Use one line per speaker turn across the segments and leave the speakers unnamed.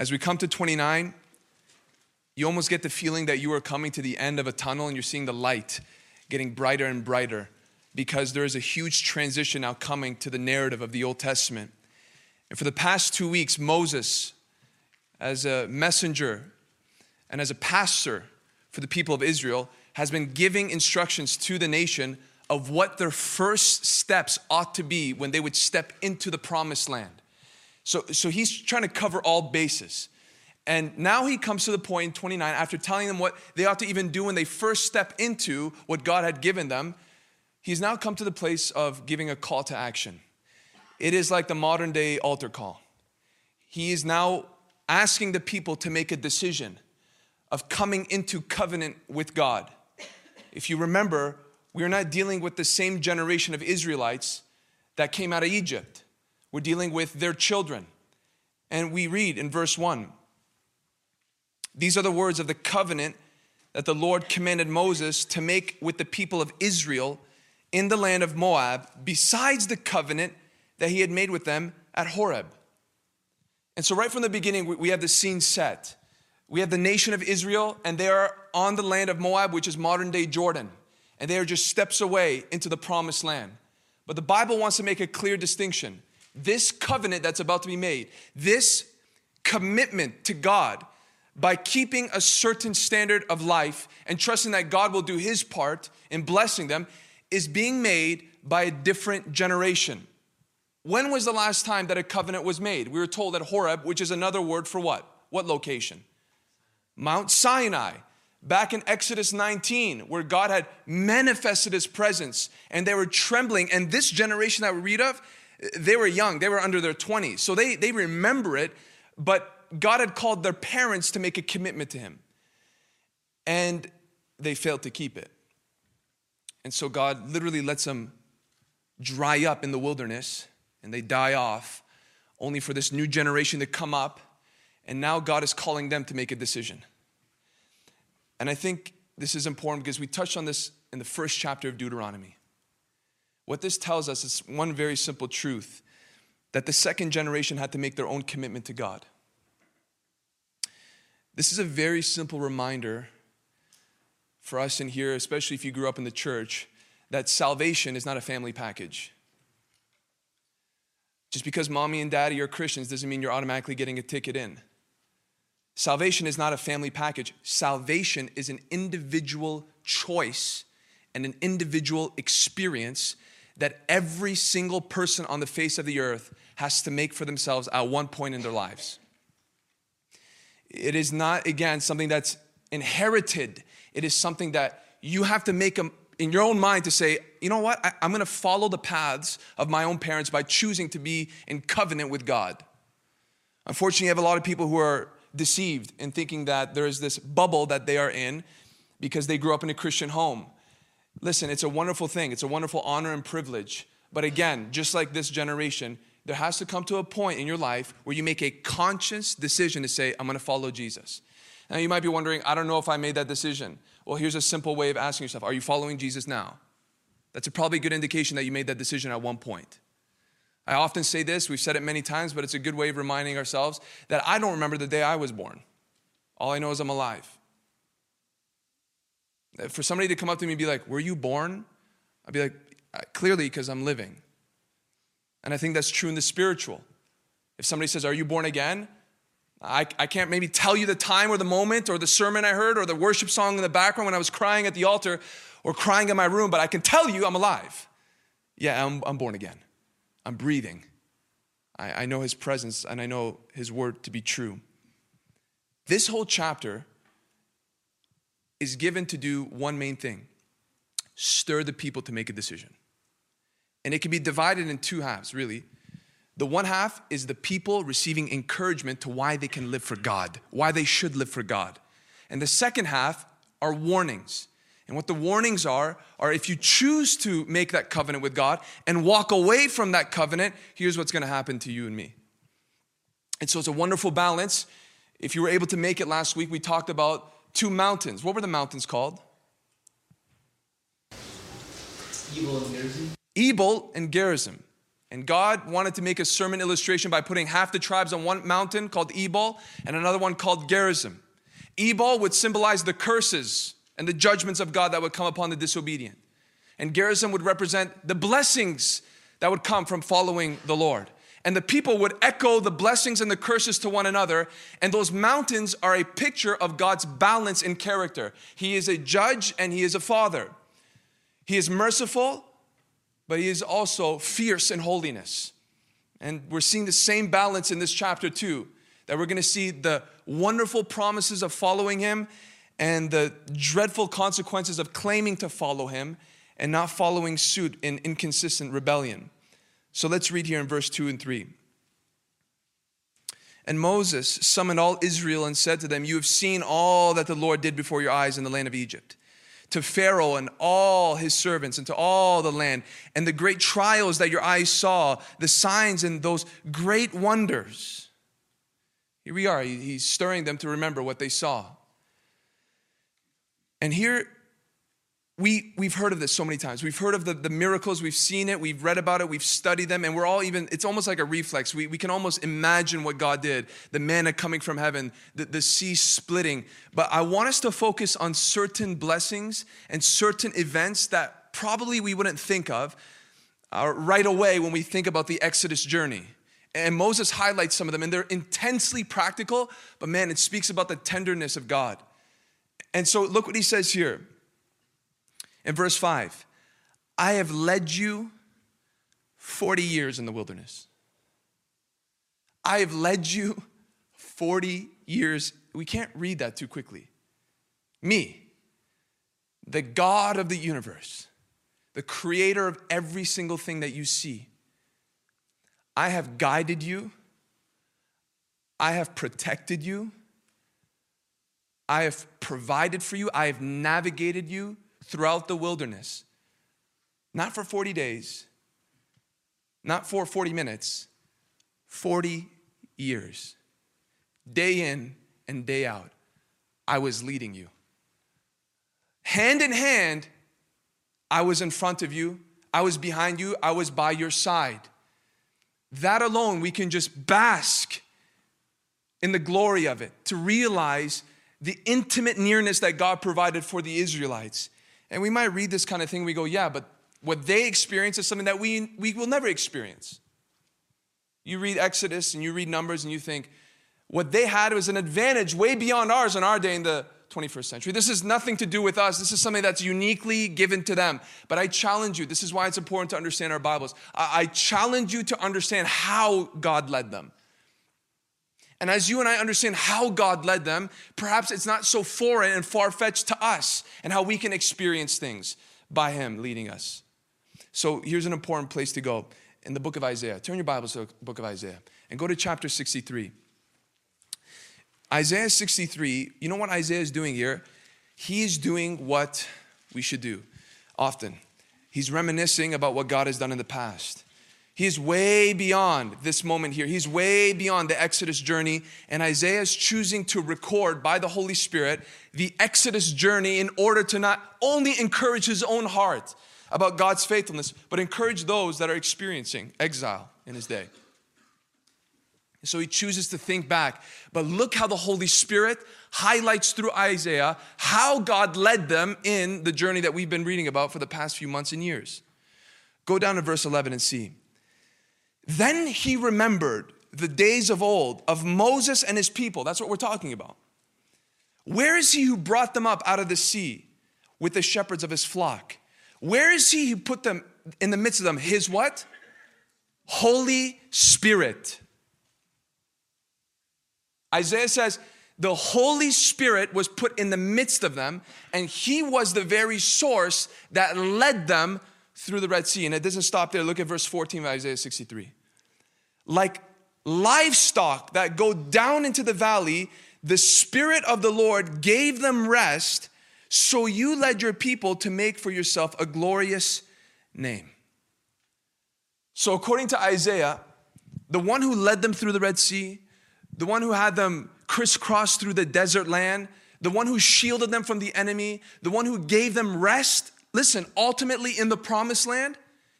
As we come to 29, you almost get the feeling that you are coming to the end of a tunnel and you're seeing the light getting brighter and brighter because there is a huge transition now coming to the narrative of the Old Testament. And for the past two weeks, Moses, as a messenger and as a pastor for the people of Israel, has been giving instructions to the nation of what their first steps ought to be when they would step into the promised land. So, so he's trying to cover all bases. And now he comes to the point in 29, after telling them what they ought to even do when they first step into what God had given them, he's now come to the place of giving a call to action. It is like the modern day altar call. He is now asking the people to make a decision of coming into covenant with God. If you remember, we are not dealing with the same generation of Israelites that came out of Egypt. We're dealing with their children. And we read in verse 1 These are the words of the covenant that the Lord commanded Moses to make with the people of Israel in the land of Moab, besides the covenant that he had made with them at Horeb. And so, right from the beginning, we have the scene set. We have the nation of Israel, and they are on the land of Moab, which is modern day Jordan. And they are just steps away into the promised land. But the Bible wants to make a clear distinction. This covenant that's about to be made, this commitment to God by keeping a certain standard of life and trusting that God will do his part in blessing them, is being made by a different generation. When was the last time that a covenant was made? We were told at Horeb, which is another word for what? What location? Mount Sinai, back in Exodus 19, where God had manifested his presence and they were trembling. And this generation that we read of, they were young, they were under their 20s. So they, they remember it, but God had called their parents to make a commitment to him. And they failed to keep it. And so God literally lets them dry up in the wilderness and they die off, only for this new generation to come up. And now God is calling them to make a decision. And I think this is important because we touched on this in the first chapter of Deuteronomy. What this tells us is one very simple truth that the second generation had to make their own commitment to God. This is a very simple reminder for us in here, especially if you grew up in the church, that salvation is not a family package. Just because mommy and daddy are Christians doesn't mean you're automatically getting a ticket in. Salvation is not a family package. Salvation is an individual choice and an individual experience that every single person on the face of the earth has to make for themselves at one point in their lives. It is not, again, something that's inherited, it is something that you have to make a, in your own mind to say, you know what, I, I'm gonna follow the paths of my own parents by choosing to be in covenant with God. Unfortunately, you have a lot of people who are deceived in thinking that there is this bubble that they are in because they grew up in a Christian home. Listen, it's a wonderful thing, it's a wonderful honor and privilege. But again, just like this generation, there has to come to a point in your life where you make a conscious decision to say, I'm gonna follow Jesus. Now, you might be wondering, I don't know if I made that decision. Well, here's a simple way of asking yourself Are you following Jesus now? That's a probably good indication that you made that decision at one point. I often say this, we've said it many times, but it's a good way of reminding ourselves that I don't remember the day I was born. All I know is I'm alive. For somebody to come up to me and be like, Were you born? I'd be like, uh, Clearly, because I'm living. And I think that's true in the spiritual. If somebody says, Are you born again? I, I can't maybe tell you the time or the moment or the sermon I heard or the worship song in the background when I was crying at the altar or crying in my room, but I can tell you I'm alive. Yeah, I'm, I'm born again. I'm breathing. I, I know his presence and I know his word to be true. This whole chapter is given to do one main thing stir the people to make a decision. And it can be divided in two halves, really. The one half is the people receiving encouragement to why they can live for God, why they should live for God. And the second half are warnings. And what the warnings are, are if you choose to make that covenant with God and walk away from that covenant, here's what's gonna happen to you and me. And so it's a wonderful balance. If you were able to make it last week, we talked about two mountains. What were the mountains called?
Ebal and Gerizim.
Ebal and Gerizim. And God wanted to make a sermon illustration by putting half the tribes on one mountain called Ebal and another one called Gerizim. Ebal would symbolize the curses and the judgments of God that would come upon the disobedient. And Gerizim would represent the blessings that would come from following the Lord. And the people would echo the blessings and the curses to one another. And those mountains are a picture of God's balance in character. He is a judge and He is a father. He is merciful, but He is also fierce in holiness. And we're seeing the same balance in this chapter too, that we're gonna see the wonderful promises of following Him and the dreadful consequences of claiming to follow Him and not following suit in inconsistent rebellion. So let's read here in verse 2 and 3. And Moses summoned all Israel and said to them, You have seen all that the Lord did before your eyes in the land of Egypt, to Pharaoh and all his servants, and to all the land, and the great trials that your eyes saw, the signs and those great wonders. Here we are. He's stirring them to remember what they saw. And here we, we've heard of this so many times. We've heard of the, the miracles, we've seen it, we've read about it, we've studied them, and we're all even, it's almost like a reflex. We, we can almost imagine what God did the manna coming from heaven, the, the sea splitting. But I want us to focus on certain blessings and certain events that probably we wouldn't think of uh, right away when we think about the Exodus journey. And Moses highlights some of them, and they're intensely practical, but man, it speaks about the tenderness of God. And so look what he says here. In verse 5, I have led you 40 years in the wilderness. I have led you 40 years. We can't read that too quickly. Me, the God of the universe, the creator of every single thing that you see, I have guided you, I have protected you, I have provided for you, I have navigated you throughout the wilderness. Not for 40 days, not for 40 minutes, 40 years. Day in and day out, I was leading you. Hand in hand, I was in front of you, I was behind you, I was by your side. That alone, we can just bask in the glory of it to realize the intimate nearness that God provided for the Israelites. And we might read this kind of thing, we go, yeah, but what they experience is something that we, we will never experience. You read Exodus and you read Numbers and you think, what they had was an advantage way beyond ours in our day in the 21st century. This has nothing to do with us. This is something that's uniquely given to them. But I challenge you, this is why it's important to understand our Bibles. I, I challenge you to understand how God led them. And as you and I understand how God led them, perhaps it's not so foreign and far fetched to us and how we can experience things by Him leading us. So here's an important place to go in the book of Isaiah. Turn your Bibles to the book of Isaiah and go to chapter 63. Isaiah 63, you know what Isaiah is doing here? He's doing what we should do often. He's reminiscing about what God has done in the past. He's way beyond this moment here. He's way beyond the Exodus journey. And Isaiah is choosing to record by the Holy Spirit the Exodus journey in order to not only encourage his own heart about God's faithfulness, but encourage those that are experiencing exile in his day. So he chooses to think back. But look how the Holy Spirit highlights through Isaiah how God led them in the journey that we've been reading about for the past few months and years. Go down to verse 11 and see. Then he remembered the days of old of Moses and his people. That's what we're talking about. Where is he who brought them up out of the sea with the shepherds of his flock? Where is he who put them in the midst of them? His what? Holy Spirit. Isaiah says, the Holy Spirit was put in the midst of them, and He was the very source that led them through the Red Sea. And it doesn't stop there. Look at verse 14 of Isaiah 63 like livestock that go down into the valley, the Spirit of the Lord gave them rest, so you led your people to make for yourself a glorious name. So, according to Isaiah, the one who led them through the Red Sea, the one who had them crisscross through the desert land, the one who shielded them from the enemy, the one who gave them rest, listen, ultimately in the promised land,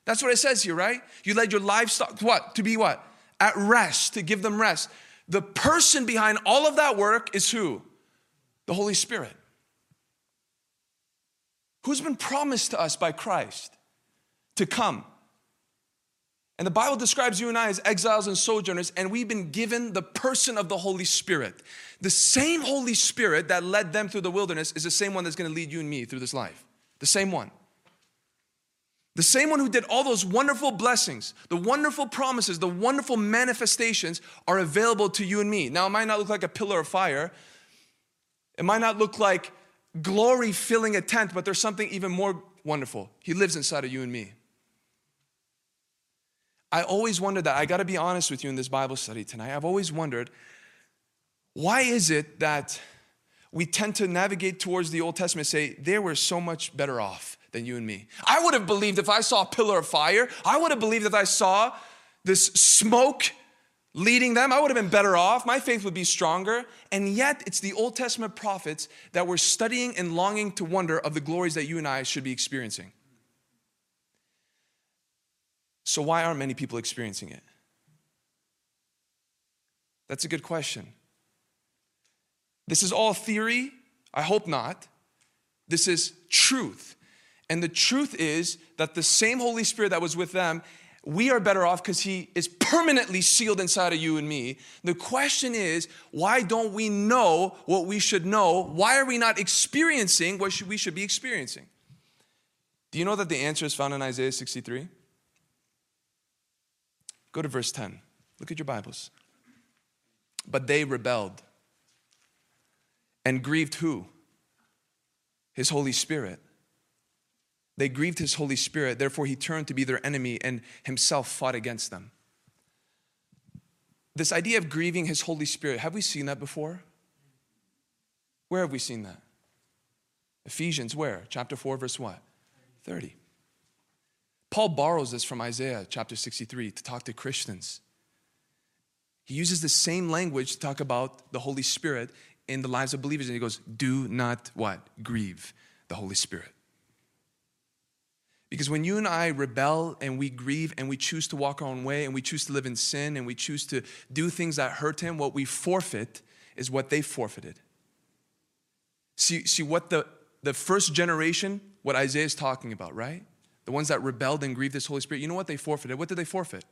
That's what it says here, right? You led your livestock, what? To be what? At rest, to give them rest. The person behind all of that work is who? The Holy Spirit. Who's been promised to us by Christ to come. And the Bible describes you and I as exiles and sojourners, and we've been given the person of the Holy Spirit. The same Holy Spirit that led them through the wilderness is the same one that's gonna lead you and me through this life. The same one. The same one who did all those wonderful blessings, the wonderful promises, the wonderful manifestations are available to you and me. Now, it might not look like a pillar of fire, it might not look like glory filling a tent, but there's something even more wonderful. He lives inside of you and me. I always wondered that. I got to be honest with you in this Bible study tonight. I've always wondered why is it that we tend to navigate towards the Old Testament and say they were so much better off than you and me. I would have believed if I saw a pillar of fire, I would have believed if I saw this smoke leading them, I would have been better off. My faith would be stronger. And yet, it's the Old Testament prophets that were studying and longing to wonder of the glories that you and I should be experiencing. So, why aren't many people experiencing it? That's a good question. This is all theory. I hope not. This is truth. And the truth is that the same Holy Spirit that was with them, we are better off because He is permanently sealed inside of you and me. The question is, why don't we know what we should know? Why are we not experiencing what we should be experiencing? Do you know that the answer is found in Isaiah 63? Go to verse 10. Look at your Bibles. But they rebelled and grieved who? His Holy Spirit. They grieved his Holy Spirit, therefore, he turned to be their enemy and himself fought against them. This idea of grieving his Holy Spirit, have we seen that before? Where have we seen that? Ephesians, where? Chapter 4, verse what? 30. Paul borrows this from Isaiah chapter 63 to talk to Christians. He uses the same language to talk about the Holy Spirit in the lives of believers. And he goes, Do not what? Grieve the Holy Spirit. Because when you and I rebel and we grieve and we choose to walk our own way and we choose to live in sin and we choose to do things that hurt Him, what we forfeit is what they forfeited. See, see what the, the first generation, what Isaiah is talking about, right? the ones that rebelled and grieved this Holy Spirit, you know what they forfeited? What did they forfeit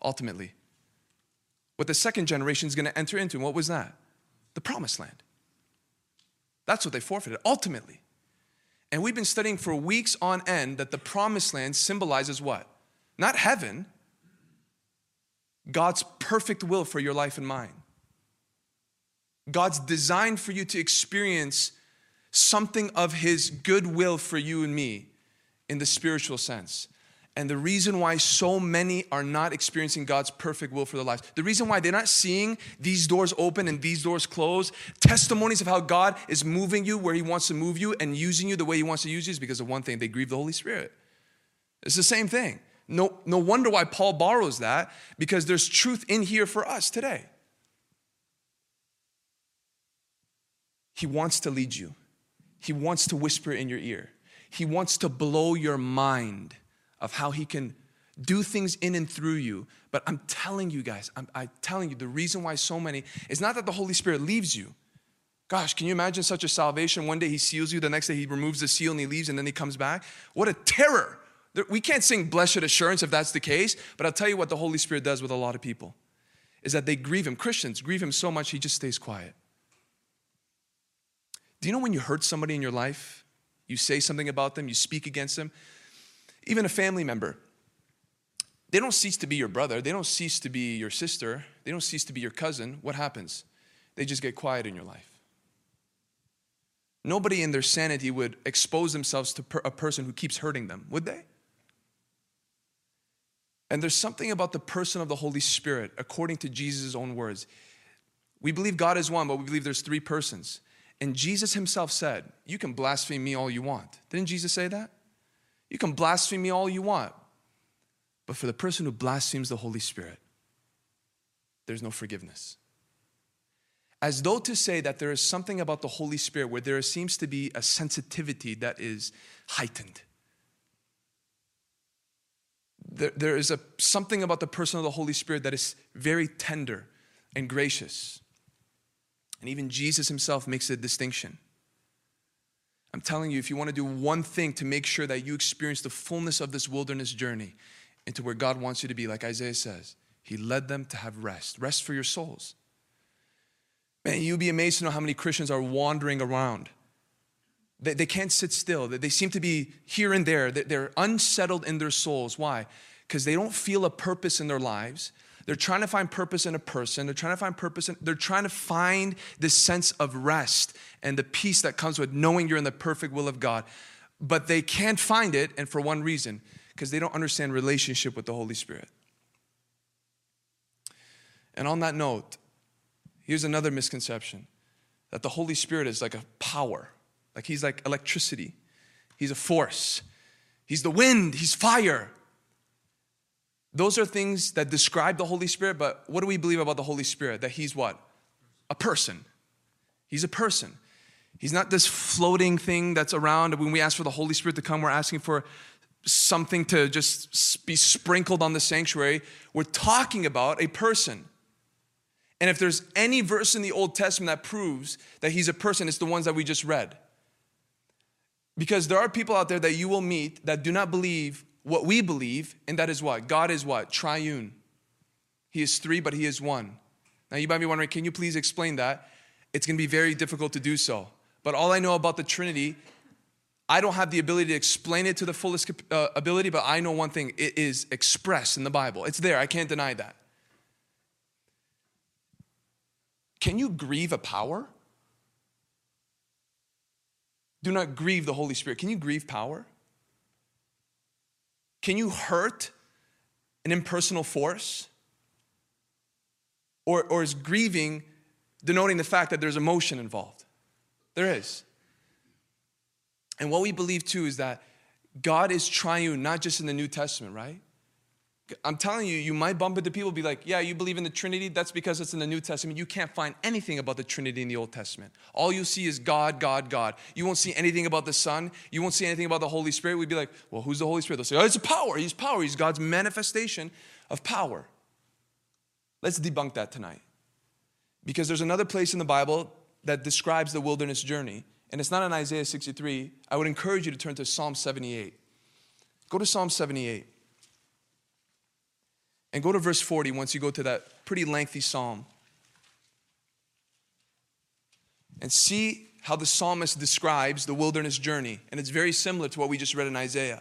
ultimately? What the second generation is going to enter into. And what was that? The promised land. That's what they forfeited ultimately. And we've been studying for weeks on end that the promised land symbolizes what? Not heaven, God's perfect will for your life and mine. God's design for you to experience something of His goodwill for you and me in the spiritual sense. And the reason why so many are not experiencing God's perfect will for their lives, the reason why they're not seeing these doors open and these doors close, testimonies of how God is moving you where He wants to move you and using you the way He wants to use you is because of one thing they grieve the Holy Spirit. It's the same thing. No, no wonder why Paul borrows that because there's truth in here for us today. He wants to lead you, He wants to whisper in your ear. He wants to blow your mind of how He can do things in and through you. But I'm telling you guys, I'm, I'm, telling you, the reason why so many is not that the Holy Spirit leaves you. Gosh, can you imagine such a salvation? One day He seals you, the next day He removes the seal and He leaves, and then He comes back. What a terror! We can't sing blessed assurance if that's the case, but I'll tell you what the Holy Spirit does with a lot of people is that they grieve Him. Christians grieve Him so much, He just stays quiet. Do you know when you hurt somebody in your life you say something about them, you speak against them. Even a family member, they don't cease to be your brother, they don't cease to be your sister, they don't cease to be your cousin. What happens? They just get quiet in your life. Nobody in their sanity would expose themselves to a person who keeps hurting them, would they? And there's something about the person of the Holy Spirit, according to Jesus' own words. We believe God is one, but we believe there's three persons. And Jesus himself said, You can blaspheme me all you want. Didn't Jesus say that? You can blaspheme me all you want. But for the person who blasphemes the Holy Spirit, there's no forgiveness. As though to say that there is something about the Holy Spirit where there seems to be a sensitivity that is heightened. there, there is a, something about the person of the Holy Spirit that is very tender and gracious. And even Jesus himself makes a distinction. I'm telling you, if you want to do one thing to make sure that you experience the fullness of this wilderness journey into where God wants you to be, like Isaiah says, He led them to have rest, rest for your souls. Man, you'd be amazed to know how many Christians are wandering around. They, they can't sit still. They seem to be here and there. They're unsettled in their souls. Why? Because they don't feel a purpose in their lives. They're trying to find purpose in a person. They're trying to find purpose. In, they're trying to find this sense of rest and the peace that comes with knowing you're in the perfect will of God. But they can't find it, and for one reason, because they don't understand relationship with the Holy Spirit. And on that note, Here's another misconception that the Holy Spirit is like a power, like he's like electricity, he's a force, he's the wind, he's fire. Those are things that describe the Holy Spirit, but what do we believe about the Holy Spirit? That he's what? A person. He's a person. He's not this floating thing that's around. When we ask for the Holy Spirit to come, we're asking for something to just be sprinkled on the sanctuary. We're talking about a person. And if there's any verse in the Old Testament that proves that he's a person, it's the ones that we just read. Because there are people out there that you will meet that do not believe what we believe, and that is what? God is what? Triune. He is three, but he is one. Now you might be wondering, can you please explain that? It's gonna be very difficult to do so. But all I know about the Trinity, I don't have the ability to explain it to the fullest uh, ability, but I know one thing it is expressed in the Bible. It's there, I can't deny that. Can you grieve a power? Do not grieve the Holy Spirit. Can you grieve power? Can you hurt an impersonal force? Or, or is grieving denoting the fact that there's emotion involved? There is. And what we believe too is that God is triune, not just in the New Testament, right? I'm telling you, you might bump into people be like, yeah, you believe in the Trinity? That's because it's in the New Testament. You can't find anything about the Trinity in the Old Testament. All you see is God, God, God. You won't see anything about the Son. You won't see anything about the Holy Spirit. We'd be like, well, who's the Holy Spirit? They'll say, oh, it's a power. He's power. He's God's manifestation of power. Let's debunk that tonight. Because there's another place in the Bible that describes the wilderness journey, and it's not in Isaiah 63. I would encourage you to turn to Psalm 78. Go to Psalm 78. And go to verse 40 once you go to that pretty lengthy psalm. And see how the psalmist describes the wilderness journey. And it's very similar to what we just read in Isaiah.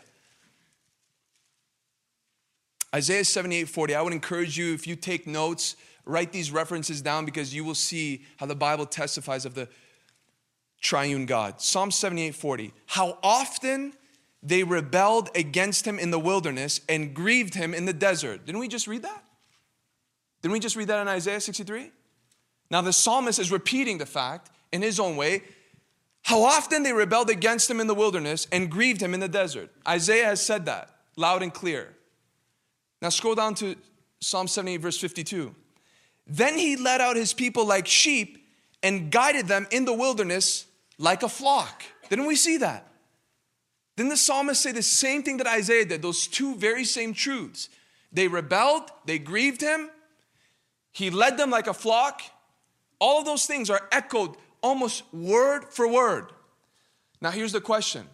Isaiah 78 40. I would encourage you, if you take notes, write these references down because you will see how the Bible testifies of the triune God. Psalm 78 40. How often they rebelled against him in the wilderness and grieved him in the desert. Didn't we just read that? Didn't we just read that in Isaiah 63? Now, the psalmist is repeating the fact in his own way how often they rebelled against him in the wilderness and grieved him in the desert. Isaiah has said that loud and clear. Now, scroll down to Psalm 78, verse 52. Then he led out his people like sheep and guided them in the wilderness like a flock. Didn't we see that? Then the psalmist say the same thing that Isaiah did, those two very same truths. They rebelled, they grieved him, he led them like a flock. All of those things are echoed almost word for word. Now, here's the question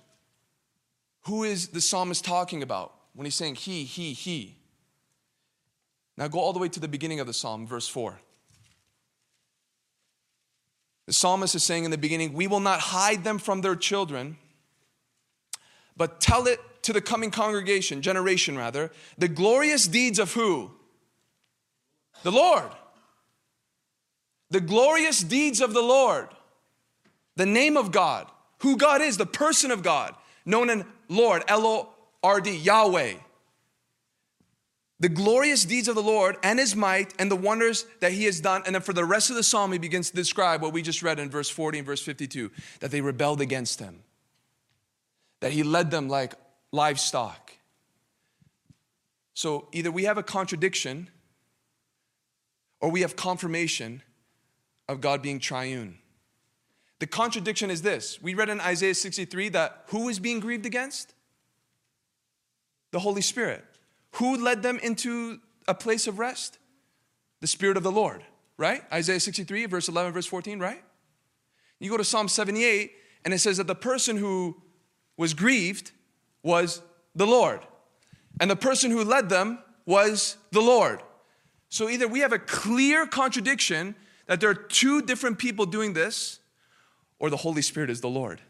Who is the psalmist talking about when he's saying he, he, he? Now, go all the way to the beginning of the psalm, verse 4. The psalmist is saying in the beginning, We will not hide them from their children but tell it to the coming congregation, generation rather, the glorious deeds of who? The Lord. The glorious deeds of the Lord. The name of God, who God is, the person of God, known in Lord, L O R D, Yahweh. The glorious deeds of the Lord and his might and the wonders that he has done. And then for the rest of the psalm, he begins to describe what we just read in verse 40 and verse 52 that they rebelled against him that he led them like livestock. So either we have a contradiction or we have confirmation of God being triune. The contradiction is this we read in Isaiah 63 that who is being grieved against? The Holy Spirit. Who led them into a place of rest? The Spirit of the Lord, right? Isaiah 63, verse 11, verse 14, right? You go to Psalm 78, and it says that the person who was grieved was the Lord, and the person who led them was the Lord. So either we have a clear contradiction that there are two different people doing this, or the Holy Spirit is the Lord.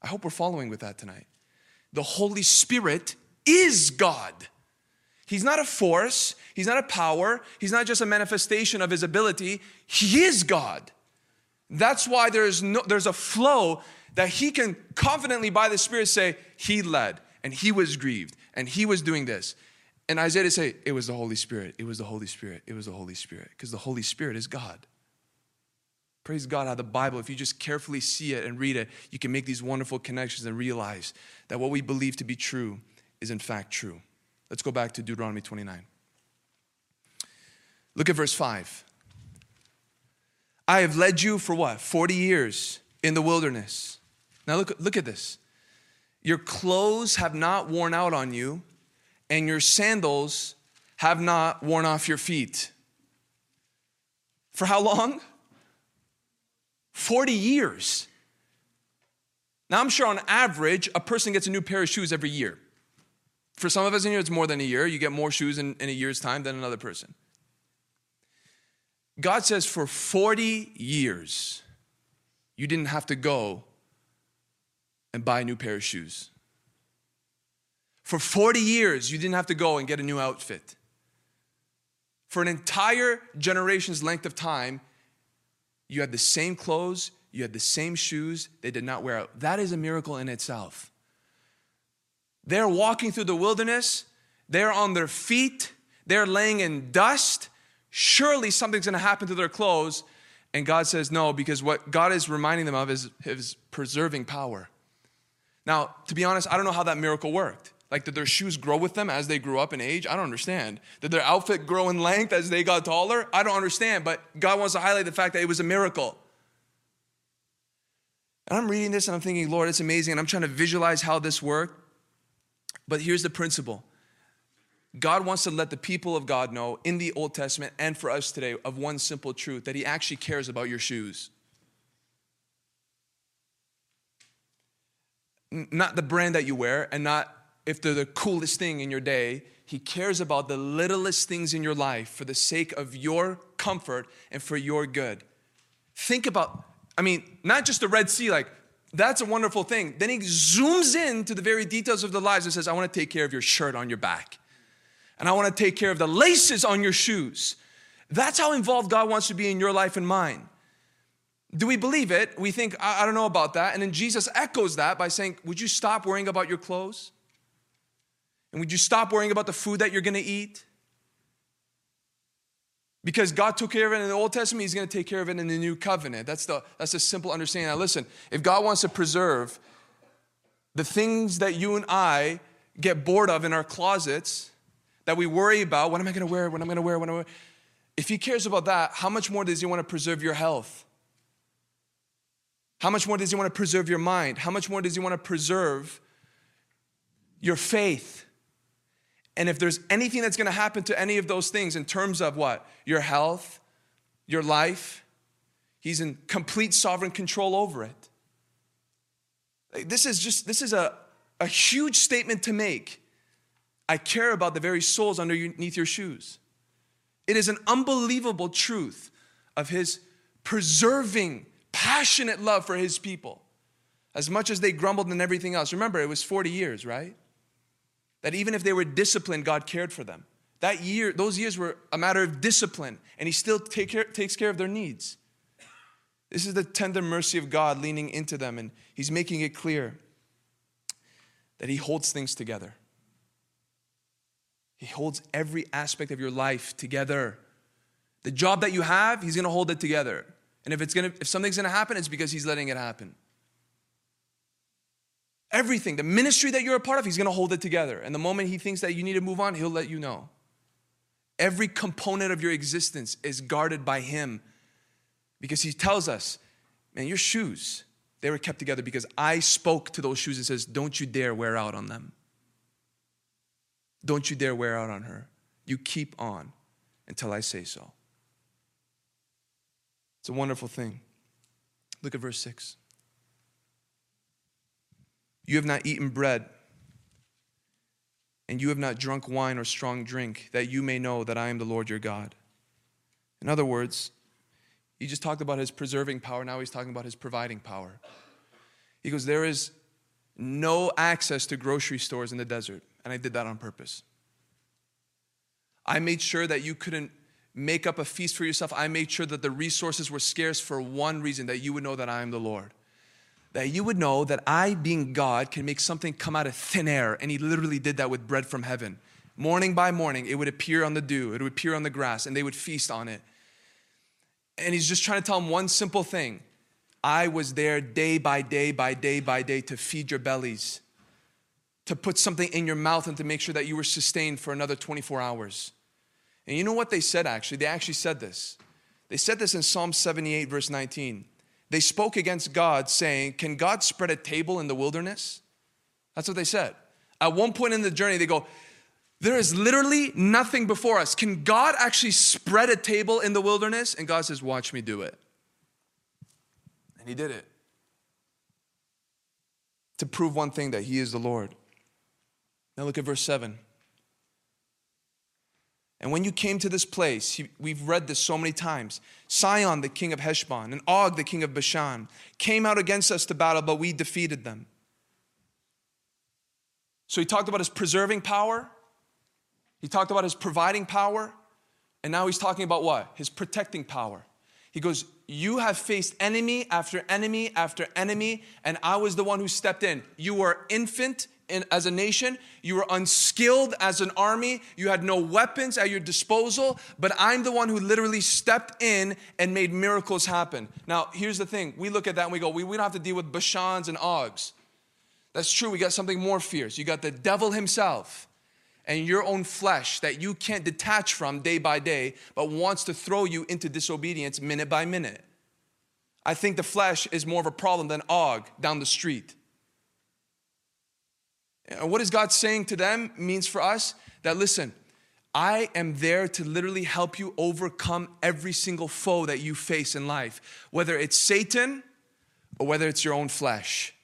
I hope we're following with that tonight. The Holy Spirit is God. He's not a force, He's not a power, He's not just a manifestation of His ability. He is God. That's why there's, no, there's a flow that He can confidently, by the Spirit, say, He led and He was grieved and He was doing this. And Isaiah to say, It was the Holy Spirit, it was the Holy Spirit, it was the Holy Spirit, because the Holy Spirit is God. Praise God how the Bible, if you just carefully see it and read it, you can make these wonderful connections and realize that what we believe to be true is in fact true. Let's go back to Deuteronomy 29. Look at verse 5. I have led you for what? 40 years in the wilderness. Now look, look at this. Your clothes have not worn out on you, and your sandals have not worn off your feet. For how long? 40 years. Now, I'm sure on average, a person gets a new pair of shoes every year. For some of us in here, it's more than a year. You get more shoes in, in a year's time than another person. God says for 40 years, you didn't have to go and buy a new pair of shoes. For 40 years, you didn't have to go and get a new outfit. For an entire generation's length of time, you had the same clothes, you had the same shoes, they did not wear out. That is a miracle in itself. They're walking through the wilderness, they're on their feet, they're laying in dust. Surely something's gonna happen to their clothes. And God says no, because what God is reminding them of is his preserving power. Now, to be honest, I don't know how that miracle worked. Like, did their shoes grow with them as they grew up in age? I don't understand. Did their outfit grow in length as they got taller? I don't understand. But God wants to highlight the fact that it was a miracle. And I'm reading this and I'm thinking, Lord, it's amazing. And I'm trying to visualize how this worked. But here's the principle God wants to let the people of God know in the Old Testament and for us today of one simple truth that He actually cares about your shoes. Not the brand that you wear and not if they're the coolest thing in your day. He cares about the littlest things in your life for the sake of your comfort and for your good. Think about, I mean, not just the Red Sea, like, that's a wonderful thing. Then he zooms in to the very details of the lives and says, I want to take care of your shirt on your back. And I want to take care of the laces on your shoes. That's how involved God wants to be in your life and mine. Do we believe it? We think, I, I don't know about that. And then Jesus echoes that by saying, Would you stop worrying about your clothes? And would you stop worrying about the food that you're going to eat? Because God took care of it in the Old Testament, He's going to take care of it in the New Covenant. That's the, that's the simple understanding. Now, listen, if God wants to preserve the things that you and I get bored of in our closets, that we worry about, what am I going to wear, what am I going to wear, what am I wear? If He cares about that, how much more does He want to preserve your health? How much more does He want to preserve your mind? How much more does He want to preserve your faith? And if there's anything that's gonna happen to any of those things in terms of what? Your health, your life, He's in complete sovereign control over it. This is just, this is a, a huge statement to make. I care about the very soles underneath your shoes. It is an unbelievable truth of His preserving, passionate love for His people. As much as they grumbled and everything else. Remember, it was 40 years, right? That even if they were disciplined, God cared for them. That year, those years were a matter of discipline, and He still take care, takes care of their needs. This is the tender mercy of God leaning into them, and He's making it clear that He holds things together. He holds every aspect of your life together. The job that you have, He's gonna hold it together. And if it's gonna, if something's gonna happen, it's because He's letting it happen. Everything, the ministry that you're a part of, he's gonna hold it together. And the moment he thinks that you need to move on, he'll let you know. Every component of your existence is guarded by him because he tells us, man, your shoes, they were kept together because I spoke to those shoes and says, don't you dare wear out on them. Don't you dare wear out on her. You keep on until I say so. It's a wonderful thing. Look at verse 6. You have not eaten bread, and you have not drunk wine or strong drink, that you may know that I am the Lord your God. In other words, he just talked about his preserving power. Now he's talking about his providing power. He goes, There is no access to grocery stores in the desert. And I did that on purpose. I made sure that you couldn't make up a feast for yourself. I made sure that the resources were scarce for one reason that you would know that I am the Lord. That you would know that I, being God, can make something come out of thin air. And He literally did that with bread from heaven. Morning by morning, it would appear on the dew, it would appear on the grass, and they would feast on it. And He's just trying to tell them one simple thing I was there day by day by day by day to feed your bellies, to put something in your mouth and to make sure that you were sustained for another 24 hours. And you know what they said actually? They actually said this. They said this in Psalm 78, verse 19. They spoke against God, saying, Can God spread a table in the wilderness? That's what they said. At one point in the journey, they go, There is literally nothing before us. Can God actually spread a table in the wilderness? And God says, Watch me do it. And he did it. To prove one thing that he is the Lord. Now look at verse 7. And when you came to this place, we've read this so many times Sihon, the king of Heshbon, and Og, the king of Bashan, came out against us to battle, but we defeated them. So he talked about his preserving power, he talked about his providing power, and now he's talking about what? His protecting power. He goes, You have faced enemy after enemy after enemy, and I was the one who stepped in. You were infant in, as a nation, you were unskilled as an army, you had no weapons at your disposal, but I'm the one who literally stepped in and made miracles happen. Now, here's the thing we look at that and we go, We, we don't have to deal with Bashans and Ogs. That's true, we got something more fierce. You got the devil himself and your own flesh that you can't detach from day by day, but wants to throw you into disobedience minute by minute. I think the flesh is more of a problem than Og down the street. And what is God saying to them means for us that listen, I am there to literally help you overcome every single foe that you face in life, whether it's Satan or whether it's your own flesh.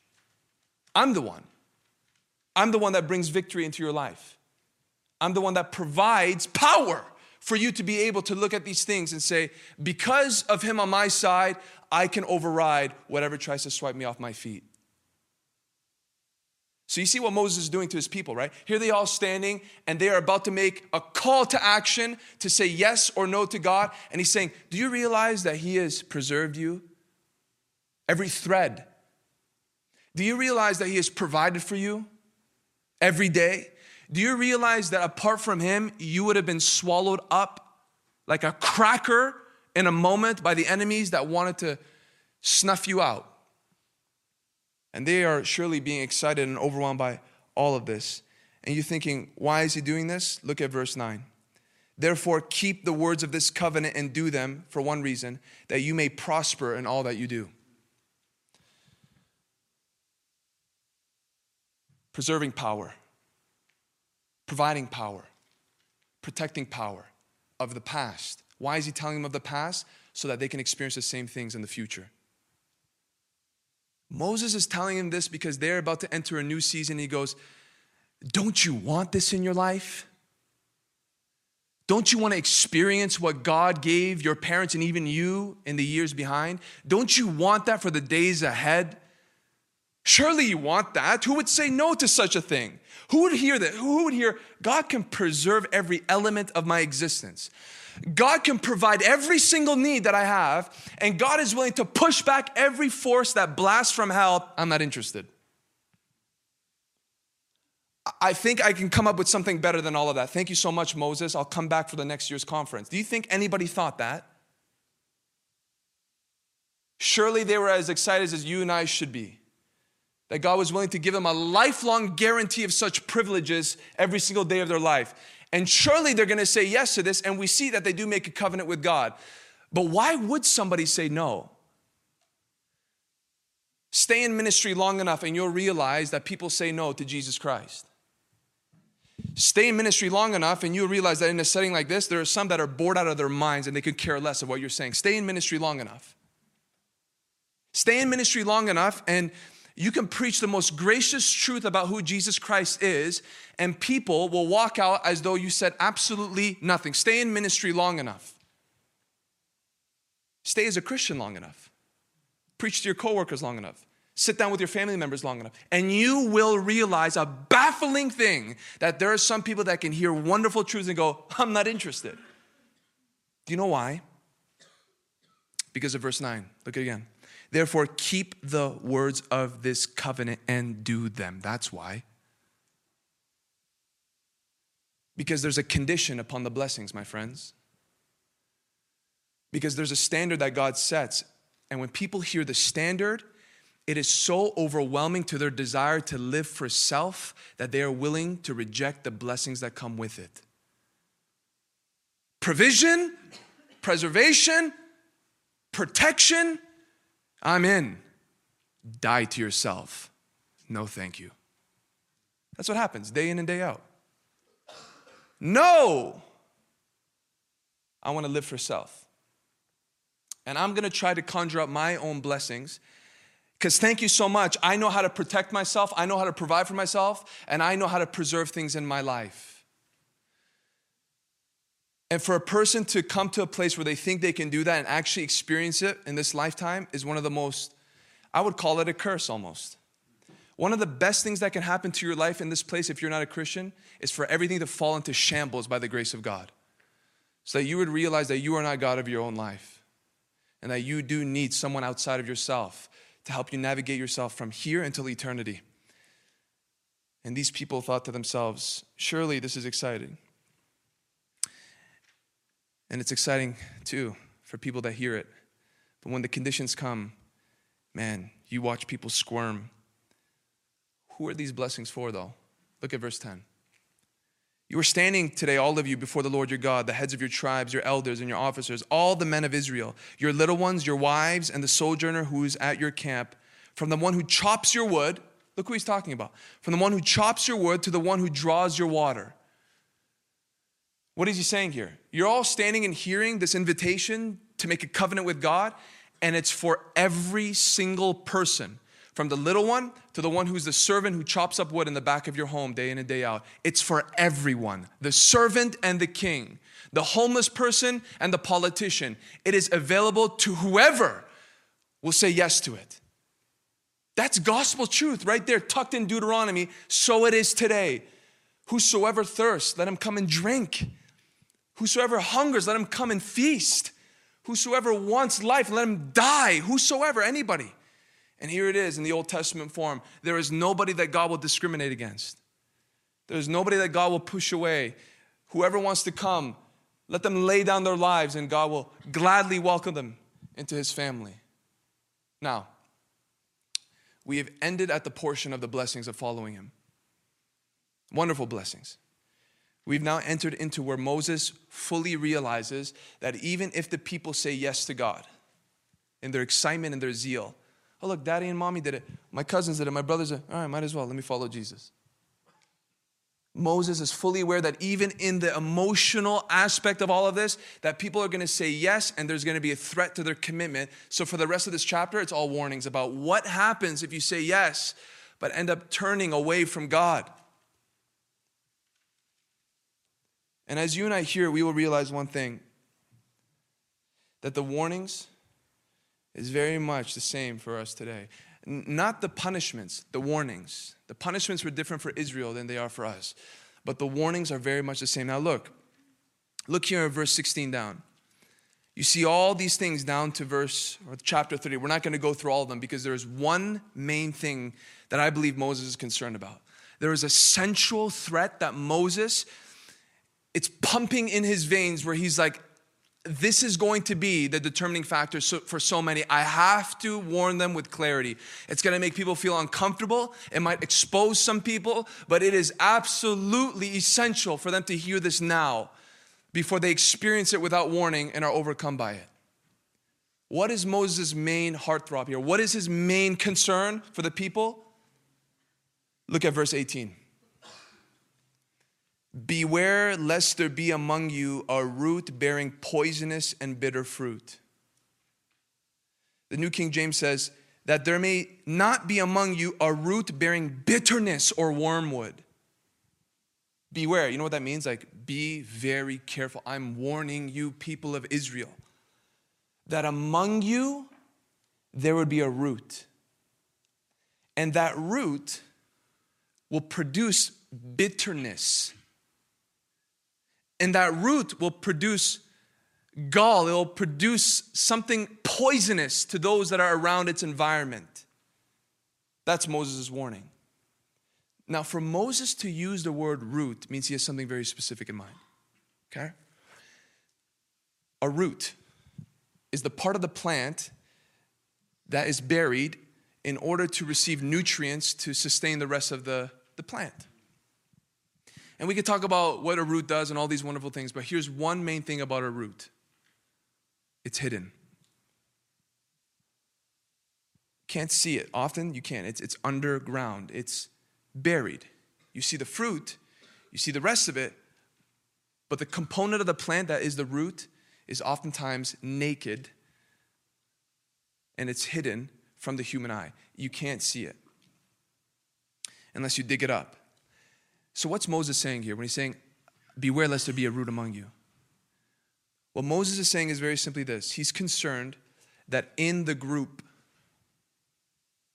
I'm the one. I'm the one that brings victory into your life. I'm the one that provides power for you to be able to look at these things and say, because of him on my side, I can override whatever tries to swipe me off my feet. So you see what Moses is doing to his people, right? Here they all standing and they are about to make a call to action to say yes or no to God. And he's saying, Do you realize that he has preserved you? Every thread. Do you realize that he has provided for you every day? Do you realize that apart from him, you would have been swallowed up like a cracker in a moment by the enemies that wanted to snuff you out? And they are surely being excited and overwhelmed by all of this. And you're thinking, why is he doing this? Look at verse 9. Therefore, keep the words of this covenant and do them for one reason, that you may prosper in all that you do. Preserving power providing power, protecting power of the past. Why is he telling them of the past? So that they can experience the same things in the future. Moses is telling him this because they're about to enter a new season. He goes, Don't you want this in your life? Don't you want to experience what God gave your parents and even you in the years behind? Don't you want that for the days ahead? Surely you want that. Who would say no to such a thing? Who would hear that? Who would hear, God can preserve every element of my existence? God can provide every single need that I have, and God is willing to push back every force that blasts from hell. I'm not interested. I think I can come up with something better than all of that. Thank you so much, Moses. I'll come back for the next year's conference. Do you think anybody thought that? Surely they were as excited as you and I should be that God was willing to give them a lifelong guarantee of such privileges every single day of their life. And surely they're going to say yes to this, and we see that they do make a covenant with God. But why would somebody say no? Stay in ministry long enough, and you'll realize that people say no to Jesus Christ. Stay in ministry long enough, and you'll realize that in a setting like this, there are some that are bored out of their minds and they could care less of what you're saying. Stay in ministry long enough. Stay in ministry long enough, and you can preach the most gracious truth about who Jesus Christ is, and people will walk out as though you said absolutely nothing. Stay in ministry long enough. Stay as a Christian long enough. Preach to your coworkers long enough. Sit down with your family members long enough. And you will realize a baffling thing that there are some people that can hear wonderful truths and go, I'm not interested. Do you know why? Because of verse 9. Look again. Therefore, keep the words of this covenant and do them. That's why. Because there's a condition upon the blessings, my friends. Because there's a standard that God sets. And when people hear the standard, it is so overwhelming to their desire to live for self that they are willing to reject the blessings that come with it. Provision, preservation, protection, I'm in. Die to yourself. No, thank you. That's what happens day in and day out. No, I want to live for self. And I'm going to try to conjure up my own blessings because thank you so much. I know how to protect myself, I know how to provide for myself, and I know how to preserve things in my life. And for a person to come to a place where they think they can do that and actually experience it in this lifetime is one of the most, I would call it a curse almost. One of the best things that can happen to your life in this place, if you're not a Christian, is for everything to fall into shambles by the grace of God. So that you would realize that you are not God of your own life and that you do need someone outside of yourself to help you navigate yourself from here until eternity. And these people thought to themselves, surely this is exciting. And it's exciting too for people that hear it. But when the conditions come, man, you watch people squirm. Who are these blessings for, though? Look at verse 10. You are standing today, all of you, before the Lord your God, the heads of your tribes, your elders, and your officers, all the men of Israel, your little ones, your wives, and the sojourner who is at your camp, from the one who chops your wood, look who he's talking about, from the one who chops your wood to the one who draws your water. What is he saying here? You're all standing and hearing this invitation to make a covenant with God, and it's for every single person from the little one to the one who's the servant who chops up wood in the back of your home day in and day out. It's for everyone the servant and the king, the homeless person and the politician. It is available to whoever will say yes to it. That's gospel truth right there, tucked in Deuteronomy. So it is today. Whosoever thirsts, let him come and drink. Whosoever hungers, let him come and feast. Whosoever wants life, let him die. Whosoever, anybody. And here it is in the Old Testament form. There is nobody that God will discriminate against. There's nobody that God will push away. Whoever wants to come, let them lay down their lives and God will gladly welcome them into his family. Now, we have ended at the portion of the blessings of following him. Wonderful blessings. We've now entered into where Moses fully realizes that even if the people say yes to God in their excitement and their zeal, Oh, look, daddy and mommy did it. My cousins did it. My brothers did it. All right, might as well. Let me follow Jesus. Moses is fully aware that even in the emotional aspect of all of this, that people are going to say yes and there's going to be a threat to their commitment. So for the rest of this chapter, it's all warnings about what happens if you say yes but end up turning away from God. And as you and I hear, we will realize one thing that the warnings is very much the same for us today. Not the punishments, the warnings. The punishments were different for Israel than they are for us. But the warnings are very much the same. Now, look, look here in verse 16 down. You see all these things down to verse or chapter 30. We're not going to go through all of them because there is one main thing that I believe Moses is concerned about. There is a central threat that Moses it's pumping in his veins where he's like this is going to be the determining factor for so many. I have to warn them with clarity. It's going to make people feel uncomfortable. It might expose some people, but it is absolutely essential for them to hear this now before they experience it without warning and are overcome by it. What is Moses' main heartthrob here? What is his main concern for the people? Look at verse 18. Beware lest there be among you a root bearing poisonous and bitter fruit. The New King James says, that there may not be among you a root bearing bitterness or wormwood. Beware. You know what that means? Like, be very careful. I'm warning you, people of Israel, that among you there would be a root. And that root will produce bitterness. And that root will produce gall, it'll produce something poisonous to those that are around its environment. That's Moses' warning. Now, for Moses to use the word root means he has something very specific in mind. Okay? A root is the part of the plant that is buried in order to receive nutrients to sustain the rest of the, the plant. And we could talk about what a root does and all these wonderful things, but here's one main thing about a root it's hidden. Can't see it. Often you can't. It's, it's underground, it's buried. You see the fruit, you see the rest of it, but the component of the plant that is the root is oftentimes naked and it's hidden from the human eye. You can't see it unless you dig it up. So, what's Moses saying here when he's saying, Beware lest there be a root among you? What Moses is saying is very simply this He's concerned that in the group,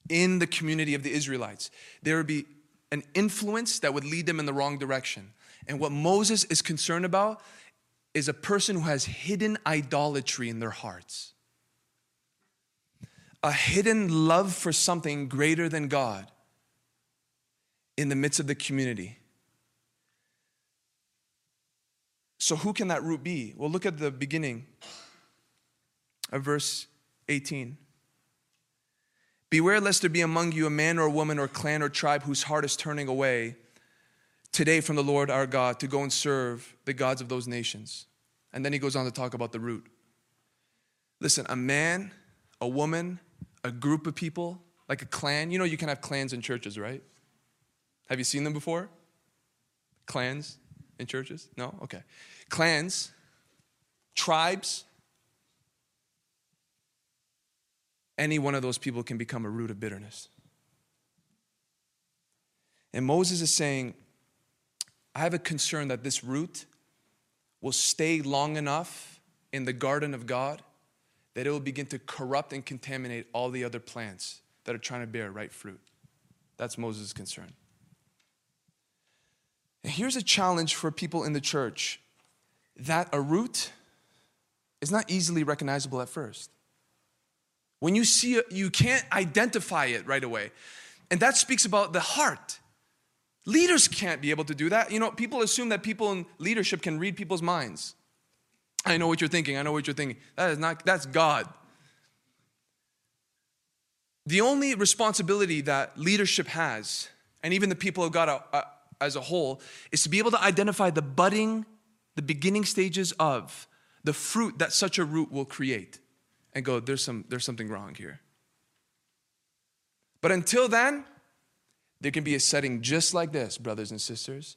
in the community of the Israelites, there would be an influence that would lead them in the wrong direction. And what Moses is concerned about is a person who has hidden idolatry in their hearts, a hidden love for something greater than God in the midst of the community. So, who can that root be? Well, look at the beginning of verse 18. Beware lest there be among you a man or a woman or clan or tribe whose heart is turning away today from the Lord our God to go and serve the gods of those nations. And then he goes on to talk about the root. Listen, a man, a woman, a group of people, like a clan. You know, you can have clans in churches, right? Have you seen them before? Clans in churches? No? Okay. Clans, tribes, any one of those people can become a root of bitterness. And Moses is saying, I have a concern that this root will stay long enough in the garden of God that it will begin to corrupt and contaminate all the other plants that are trying to bear right fruit. That's Moses' concern. And here's a challenge for people in the church that a root is not easily recognizable at first. When you see it, you can't identify it right away. And that speaks about the heart. Leaders can't be able to do that. You know, people assume that people in leadership can read people's minds. I know what you're thinking. I know what you're thinking. That is not, that's God. The only responsibility that leadership has, and even the people of God uh, as a whole is to be able to identify the budding, the beginning stages of the fruit that such a root will create and go, there's, some, there's something wrong here. But until then, there can be a setting just like this, brothers and sisters.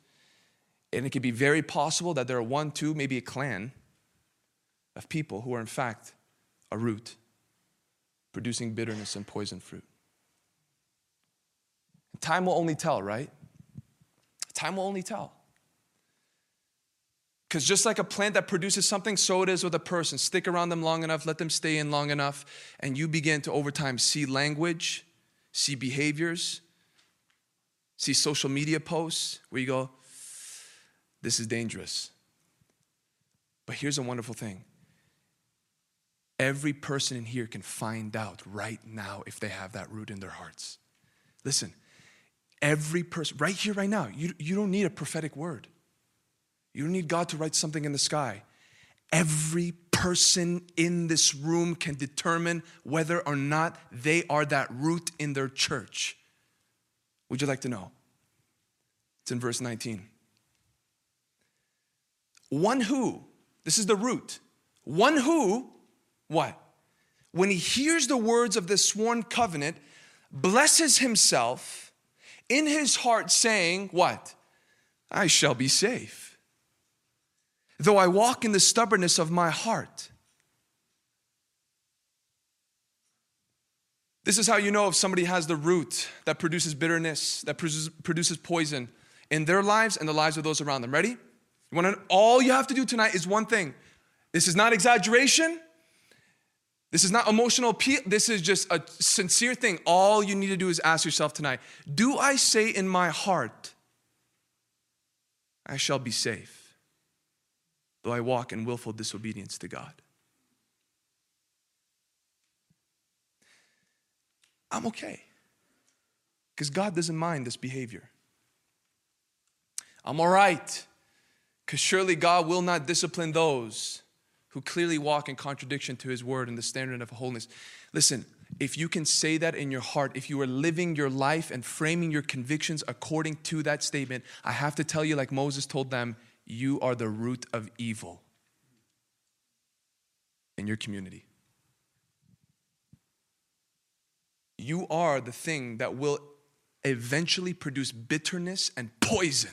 And it can be very possible that there are one, two, maybe a clan of people who are, in fact, a root producing bitterness and poison fruit. Time will only tell, right? Time will only tell. Because just like a plant that produces something, so it is with a person. Stick around them long enough, let them stay in long enough, and you begin to, over time, see language, see behaviors, see social media posts where you go, this is dangerous. But here's a wonderful thing every person in here can find out right now if they have that root in their hearts. Listen, Every person, right here, right now, you, you don't need a prophetic word. You don't need God to write something in the sky. Every person in this room can determine whether or not they are that root in their church. Would you like to know? It's in verse 19. One who, this is the root, one who, what? When he hears the words of this sworn covenant, blesses himself in his heart saying, What? I shall be safe. Though I walk in the stubbornness of my heart. This is how you know if somebody has the root that produces bitterness, that produces, poison in their lives and the lives of those around them. Ready? You want to, all you have to do tonight is one thing. This is not exaggeration. This is not emotional appeal. This is just a sincere thing. All you need to do is ask yourself tonight Do I say in my heart, I shall be safe, though I walk in willful disobedience to God? I'm okay. Because God doesn't mind this behavior. I'm all right. Because surely God will not discipline those who clearly walk in contradiction to his word and the standard of holiness. Listen, if you can say that in your heart, if you are living your life and framing your convictions according to that statement, I have to tell you, like Moses told them, you are the root of evil in your community. you are the thing that will eventually produce bitterness and poison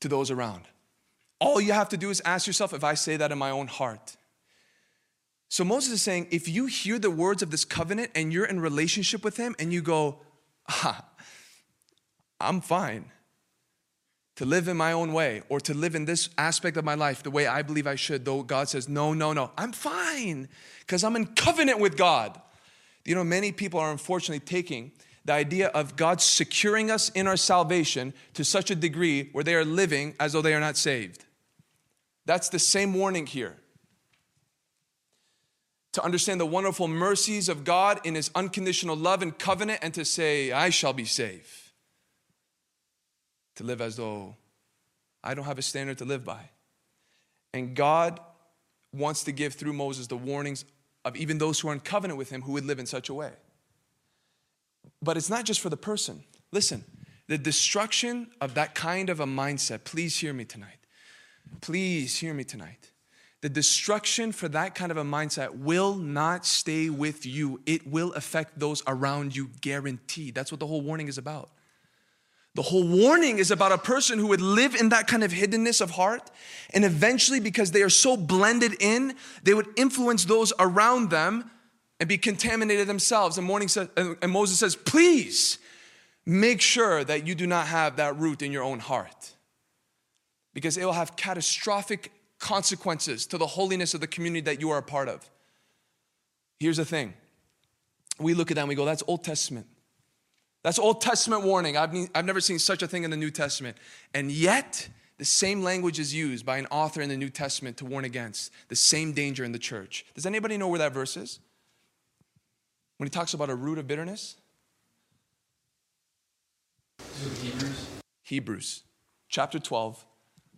to those around. All you have to do is ask yourself if I say that in my own heart. So Moses is saying, if you hear the words of this covenant and you're in relationship with him and you go, ah, I'm fine to live in my own way or to live in this aspect of my life the way I believe I should, though God says, no, no, no, I'm fine because I'm in covenant with God. You know, many people are unfortunately taking the idea of God securing us in our salvation to such a degree where they are living as though they are not saved. That's the same warning here. To understand the wonderful mercies of God in His unconditional love and covenant, and to say, I shall be saved. To live as though I don't have a standard to live by. And God wants to give through Moses the warnings of even those who are in covenant with him who would live in such a way. But it's not just for the person. Listen, the destruction of that kind of a mindset, please hear me tonight. Please hear me tonight. The destruction for that kind of a mindset will not stay with you. It will affect those around you, guaranteed. That's what the whole warning is about. The whole warning is about a person who would live in that kind of hiddenness of heart, and eventually, because they are so blended in, they would influence those around them and be contaminated themselves. And, morning and Moses says, Please make sure that you do not have that root in your own heart, because it will have catastrophic consequences to the holiness of the community that you are a part of. Here's the thing we look at that and we go, That's Old Testament. That's Old Testament warning. I've, I've never seen such a thing in the New Testament. And yet, the same language is used by an author in the New Testament to warn against the same danger in the church. Does anybody know where that verse is? When he talks about a root of bitterness? Hebrews. Hebrews, chapter 12,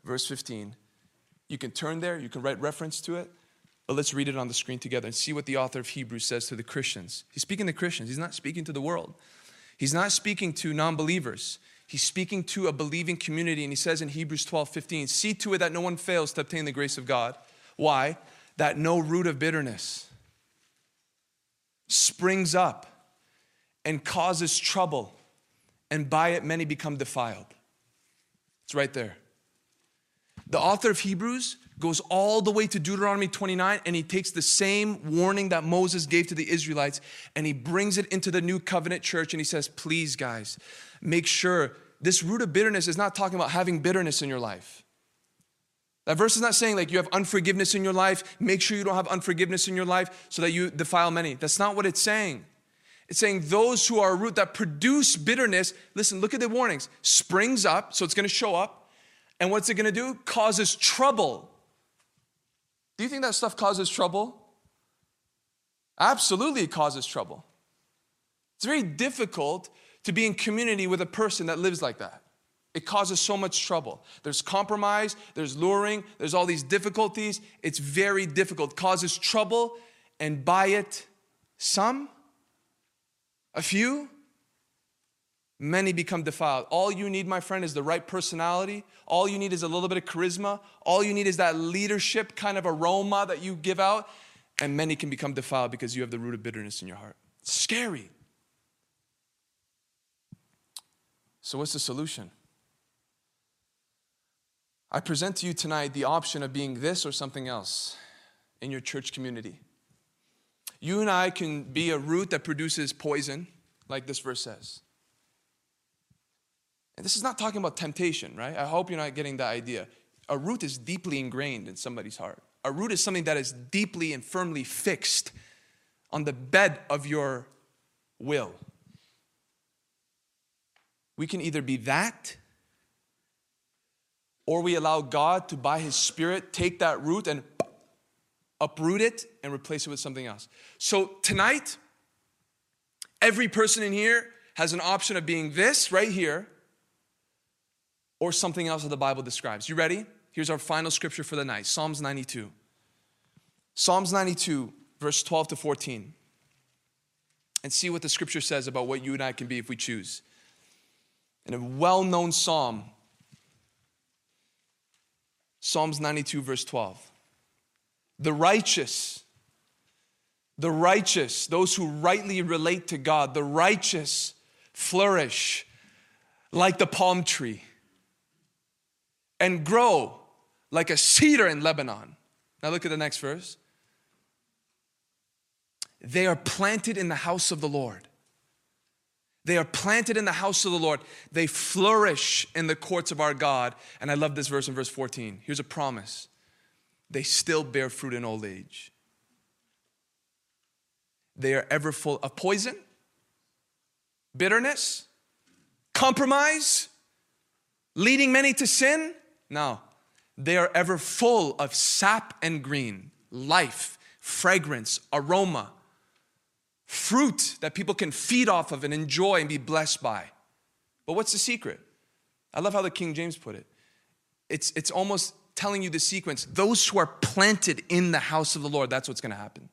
verse 15. You can turn there, you can write reference to it, but let's read it on the screen together and see what the author of Hebrews says to the Christians. He's speaking to Christians, he's not speaking to the world. He's not speaking to non believers. He's speaking to a believing community, and he says in Hebrews 12 15, see to it that no one fails to obtain the grace of God. Why? That no root of bitterness springs up and causes trouble, and by it many become defiled. It's right there. The author of Hebrews goes all the way to Deuteronomy 29 and he takes the same warning that Moses gave to the Israelites and he brings it into the new covenant church and he says, Please, guys, make sure this root of bitterness is not talking about having bitterness in your life. That verse is not saying like you have unforgiveness in your life, make sure you don't have unforgiveness in your life so that you defile many. That's not what it's saying. It's saying those who are a root that produce bitterness, listen, look at the warnings, springs up, so it's gonna show up. And what's it gonna do? Causes trouble do you think that stuff causes trouble? Absolutely, it causes trouble. It's very difficult to be in community with a person that lives like that. It causes so much trouble. There's compromise, there's luring, there's all these difficulties. It's very difficult, it causes trouble, and by it, some, a few, many become defiled. All you need, my friend, is the right personality. All you need is a little bit of charisma. All you need is that leadership kind of aroma that you give out, and many can become defiled because you have the root of bitterness in your heart. Scary. So, what's the solution? I present to you tonight the option of being this or something else in your church community. You and I can be a root that produces poison, like this verse says. And this is not talking about temptation, right? I hope you're not getting the idea. A root is deeply ingrained in somebody's heart. A root is something that is deeply and firmly fixed on the bed of your will. We can either be that or we allow God to, by His Spirit, take that root and uproot it and replace it with something else. So tonight, every person in here has an option of being this right here or something else that the Bible describes. You ready? Here's our final scripture for the night Psalms 92. Psalms 92, verse 12 to 14. And see what the scripture says about what you and I can be if we choose. In a well known psalm, Psalms 92, verse 12. The righteous, the righteous, those who rightly relate to God, the righteous flourish like the palm tree and grow like a cedar in Lebanon. Now look at the next verse. They are planted in the house of the Lord. They are planted in the house of the Lord. They flourish in the courts of our God. And I love this verse in verse 14. Here's a promise they still bear fruit in old age. They are ever full of poison, bitterness, compromise, leading many to sin. No, they are ever full of sap and green, life, fragrance, aroma fruit that people can feed off of and enjoy and be blessed by. But what's the secret? I love how the King James put it. It's, it's almost telling you the sequence. Those who are planted in the house of the Lord, that's what's going to happen.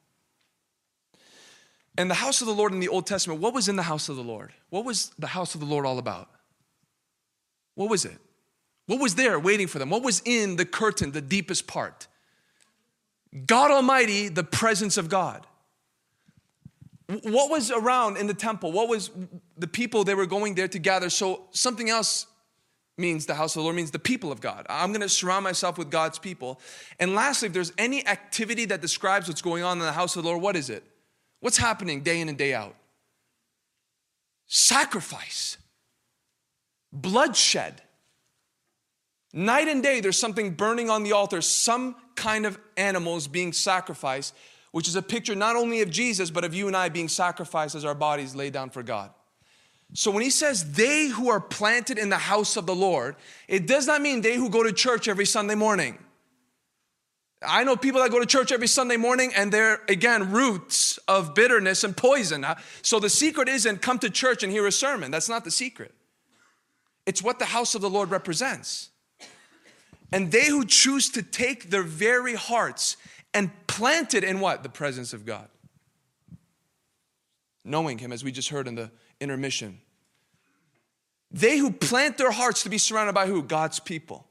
And the house of the Lord in the Old Testament, what was in the house of the Lord? What was the house of the Lord all about? What was it? What was there waiting for them? What was in the curtain, the deepest part? God Almighty, the presence of God. What was around in the temple? What was the people they were going there to gather? So something else means the house of the Lord means the people of God. I'm going to surround myself with God's people. And lastly, if there's any activity that describes what's going on in the house of the Lord, what is it? What's happening day in and day out? Sacrifice, bloodshed. Night and day, there's something burning on the altar, some kind of animals being sacrificed which is a picture not only of Jesus, but of you and I being sacrificed as our bodies laid down for God. So when he says they who are planted in the house of the Lord, it does not mean they who go to church every Sunday morning. I know people that go to church every Sunday morning and they're, again, roots of bitterness and poison. Uh, so the secret isn't come to church and hear a sermon. That's not the secret. It's what the house of the Lord represents. And they who choose to take their very hearts and planted in what? The presence of God. Knowing Him, as we just heard in the intermission. They who plant their hearts to be surrounded by who? God's people.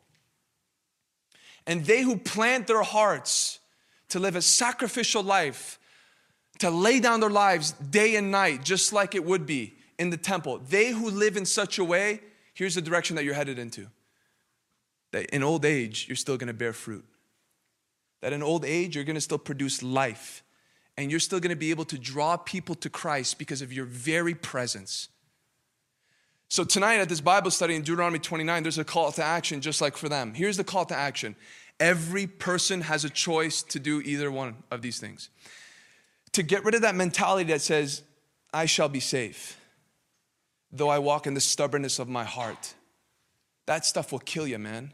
And they who plant their hearts to live a sacrificial life, to lay down their lives day and night, just like it would be in the temple. They who live in such a way, here's the direction that you're headed into. That in old age, you're still gonna bear fruit that in old age, you're gonna still produce life and you're still gonna be able to draw people to Christ because of your very presence. So, tonight at this Bible study in Deuteronomy 29, there's a call to action just like for them. Here's the call to action every person has a choice to do either one of these things. To get rid of that mentality that says, I shall be safe, though I walk in the stubbornness of my heart. That stuff will kill you, man.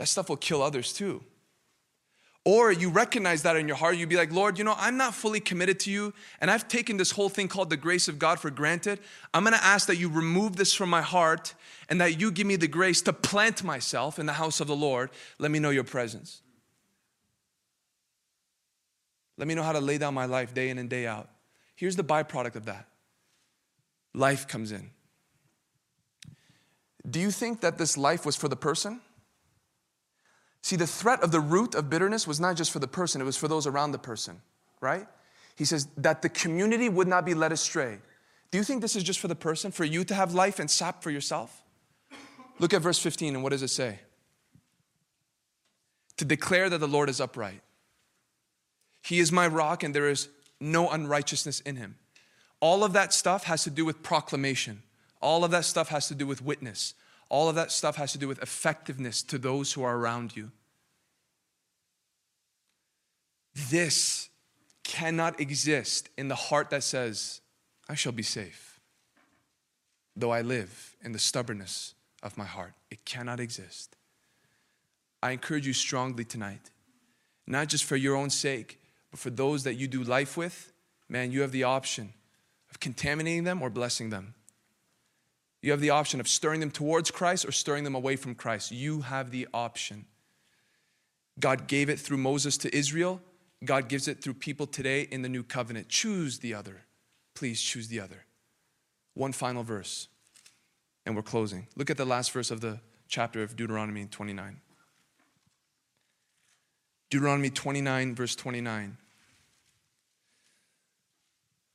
That stuff will kill others too. Or you recognize that in your heart, you'd be like, Lord, you know, I'm not fully committed to you, and I've taken this whole thing called the grace of God for granted. I'm gonna ask that you remove this from my heart and that you give me the grace to plant myself in the house of the Lord. Let me know your presence. Let me know how to lay down my life day in and day out. Here's the byproduct of that life comes in. Do you think that this life was for the person? See, the threat of the root of bitterness was not just for the person, it was for those around the person, right? He says that the community would not be led astray. Do you think this is just for the person, for you to have life and sap for yourself? Look at verse 15, and what does it say? to declare that the Lord is upright. He is my rock, and there is no unrighteousness in him. All of that stuff has to do with proclamation. All of that stuff has to do with witness. All of that stuff has to do with effectiveness to those who are around you. This cannot exist in the heart that says, I shall be safe, though I live in the stubbornness of my heart. It cannot exist. I encourage you strongly tonight, not just for your own sake, but for those that you do life with, man, you have the option of contaminating them or blessing them. You have the option of stirring them towards Christ or stirring them away from Christ. You have the option. God gave it through Moses to Israel. God gives it through people today in the new covenant. Choose the other. Please choose the other. One final verse, and we're closing. Look at the last verse of the chapter of Deuteronomy 29. Deuteronomy 29, verse 29.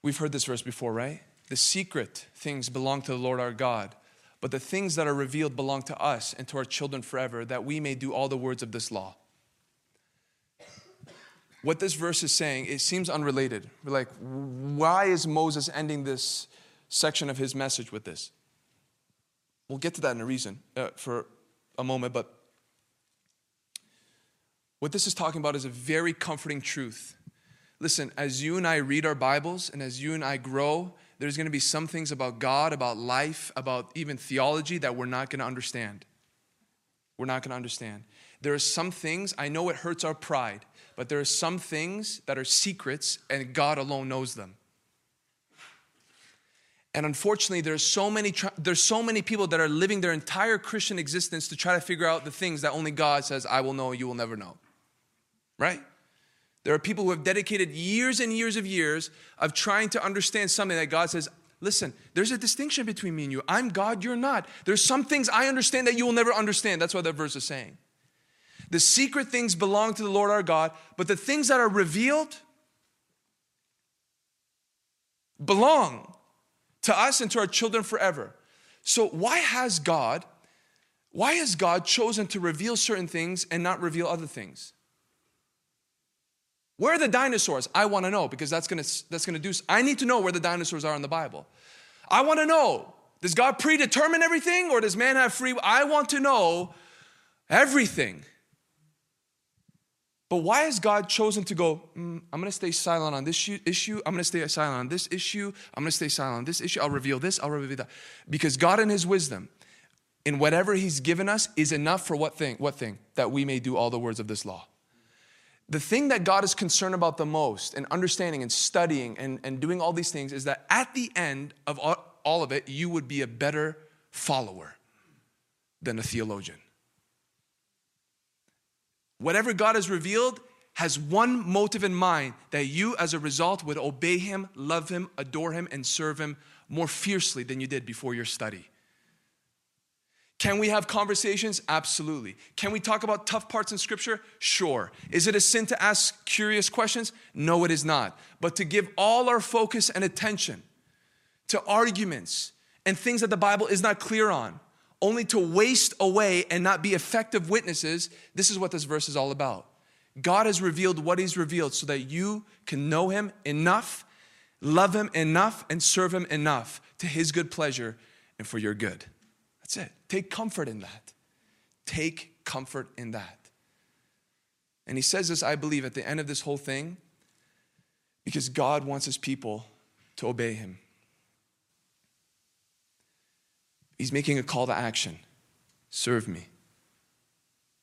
We've heard this verse before, right? The secret things belong to the Lord our God, but the things that are revealed belong to us and to our children forever, that we may do all the words of this law. What this verse is saying, it seems unrelated. We're like, why is Moses ending this section of his message with this? We'll get to that in a reason uh, for a moment, but what this is talking about is a very comforting truth. Listen, as you and I read our Bibles and as you and I grow, there's going to be some things about God, about life, about even theology that we're not going to understand. We're not going to understand. There are some things, I know it hurts our pride, but there are some things that are secrets and God alone knows them. And unfortunately, there's so many there's so many people that are living their entire Christian existence to try to figure out the things that only God says, I will know, you will never know right? There are people who have dedicated years and years of years of trying to understand something that God says, listen, there's a distinction between me and you. I'm God, you're not. There's some things I understand that you will never understand. That's what that verse is saying. The secret things belong to the Lord our God, but the things that are revealed belong to us and to our children forever. So why has God why has God chosen to reveal certain things and not reveal other things? Where are the dinosaurs? I want to know because that's going to that's going to do I need to know where the dinosaurs are in the Bible. I want to know. Does God predetermine everything or does man have free I want to know everything. But why has God chosen to go, mm, I'm going to stay silent on this issue. I'm going to stay silent on this issue. I'm going to stay silent on this issue. I'll reveal this. I'll reveal that. Because God, in His wisdom, in whatever He's given us, is enough for what thing? What thing? That we may do all the words of this law. The thing that God is concerned about the most and understanding and studying and, and doing all these things is that at the end of all, all of it, you would be a better follower than a theologian. Whatever God has revealed has one motive in mind that you, as a result, would obey Him, love Him, adore Him, and serve Him more fiercely than you did before your study. Can we have conversations? Absolutely. Can we talk about tough parts in Scripture? Sure. Is it a sin to ask curious questions? No, it is not. But to give all our focus and attention to arguments and things that the Bible is not clear on, only to waste away and not be effective witnesses, this is what this verse is all about. God has revealed what He's revealed so that you can know Him enough, love Him enough, and serve Him enough to His good pleasure and for your good. That's it. Take comfort in that. Take comfort in that. And he says this, I believe, at the end of this whole thing, because God wants his people to obey him. He's making a call to action serve me.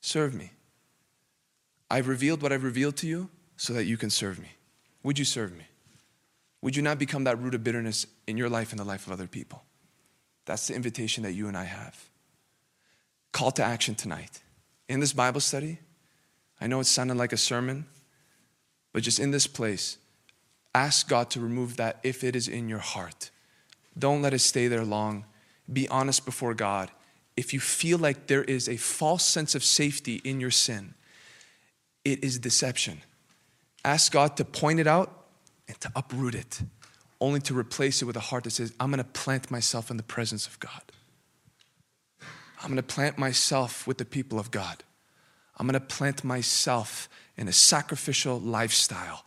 Serve me. I've revealed what I've revealed to you so that you can serve me. Would you serve me? Would you not become that root of bitterness in your life and the life of other people? That's the invitation that you and I have. Call to action tonight. In this Bible study, I know it sounded like a sermon, but just in this place, ask God to remove that if it is in your heart. Don't let it stay there long. Be honest before God. If you feel like there is a false sense of safety in your sin, it is deception. Ask God to point it out and to uproot it only to replace it with a heart that says, I'm going to plant myself in the presence of God. I'm going to plant myself with the people of God. I'm going to plant myself in a sacrificial lifestyle.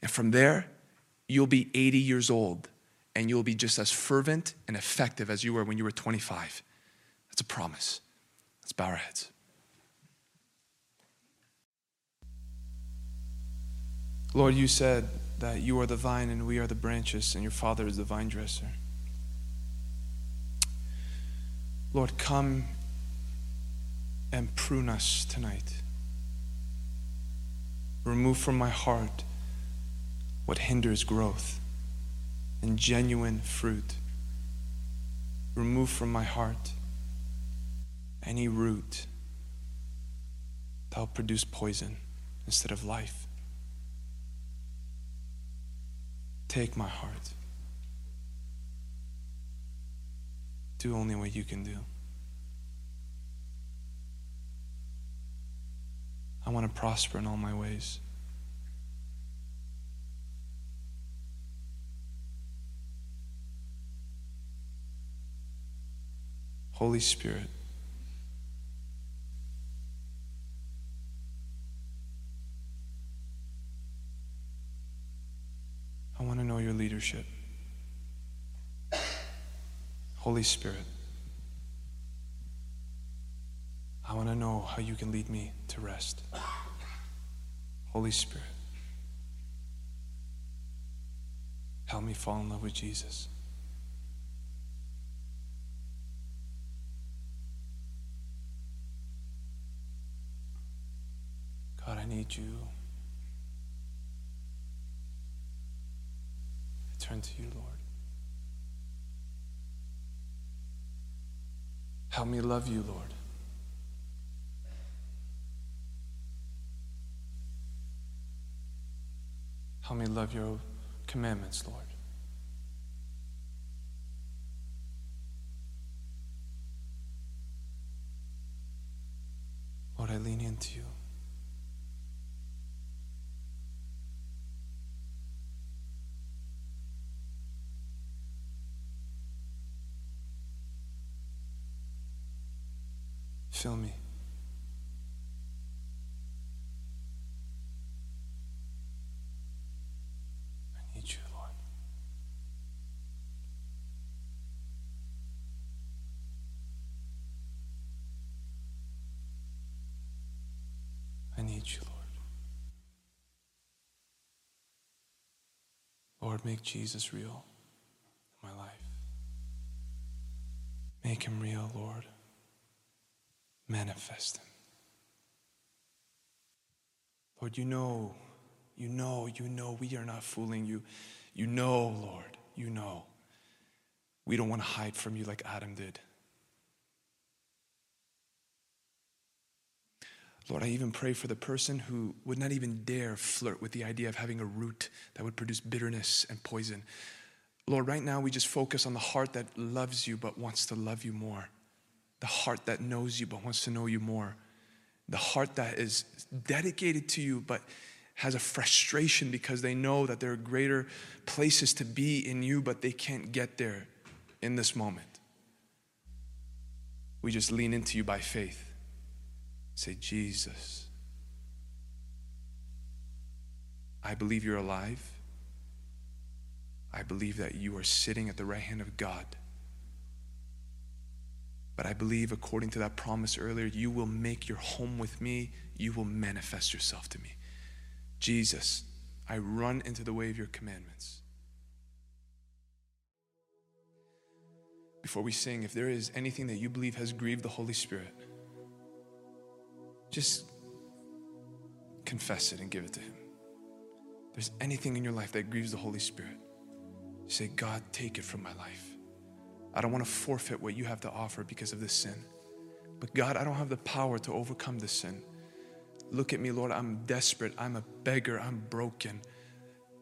And from there, you'll be 80 years old and you'll be just as fervent and effective as you were when you were 25. That's a promise. Let's bow our heads. Lord, you said that you are the vine and we are the branches, and your Father is the vine dresser. Lord, come and prune us tonight. Remove from my heart what hinders growth and genuine fruit. Remove from my heart any root that will produce poison instead of life. Take my heart. Do only what you can do. I want to prosper in all my ways. Holy Spirit, I want to know your leadership. Holy Spirit, I want to know how you can lead me to rest. Holy Spirit, help me fall in love with Jesus. God, I need you. Turn to you, Lord. Help me love you, Lord. Help me love your commandments, Lord. Lord, I lean into you. Fill me. I need you, Lord. I need you, Lord. Lord, make Jesus real in my life. Make him real, Lord manifest Him. Lord, you know, you know, you know we are not fooling you. You know, Lord, you know. We don't want to hide from you like Adam did. Lord, I even pray for the person who would not even dare flirt with the idea of having a root that would produce bitterness and poison. Lord, right now we just focus on the heart that loves you but wants to love you more the heart that knows you but wants to know you more, the heart that is dedicated to you but has a frustration because they know that there are greater places to be in you, but they can't get there in this moment. We just lean into you by faith. Say, Jesus, I believe you're alive. I believe that you are sitting at the right hand of God. But I believe, according to that promise earlier, you will make your home with me. You will manifest yourself to me. Jesus, I run into the way of your commandments. Before we sing, if there is anything that you believe has grieved the Holy Spirit, just confess it and give it to Him. If there's anything in your life that grieves the Holy Spirit, say, God, take it from my life. I don't want to forfeit what you have to offer because of this sin. But God, I don't have the power to overcome this sin. Look at me, Lord. I'm desperate. I'm a beggar. I'm broken.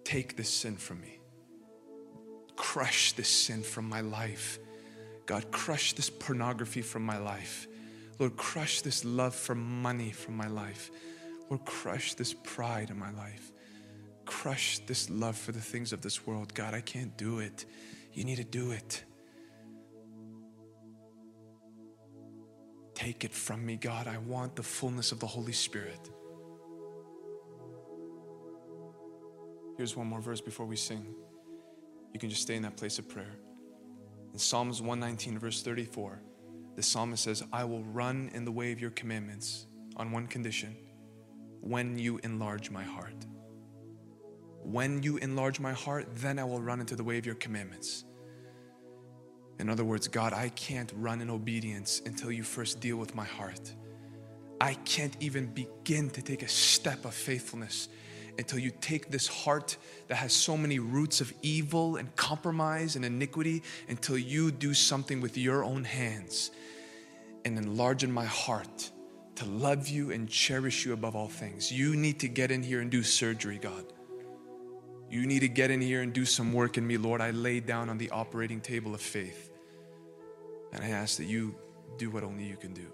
Take this sin from me. Crush this sin from my life. God, crush this pornography from my life. Lord, crush this love for money from my life. Lord, crush this pride in my life. Crush this love for the things of this world. God, I can't do it. You need to do it. Take it from me, God. I want the fullness of the Holy Spirit. Here's one more verse before we sing. You can just stay in that place of prayer. In Psalms 119, verse 34, the psalmist says, I will run in the way of your commandments on one condition when you enlarge my heart. When you enlarge my heart, then I will run into the way of your commandments. In other words, God, I can't run in obedience until you first deal with my heart. I can't even begin to take a step of faithfulness until you take this heart that has so many roots of evil and compromise and iniquity, until you do something with your own hands and enlarge in my heart to love you and cherish you above all things. You need to get in here and do surgery, God. You need to get in here and do some work in me, Lord. I lay down on the operating table of faith. And I ask that you do what only you can do.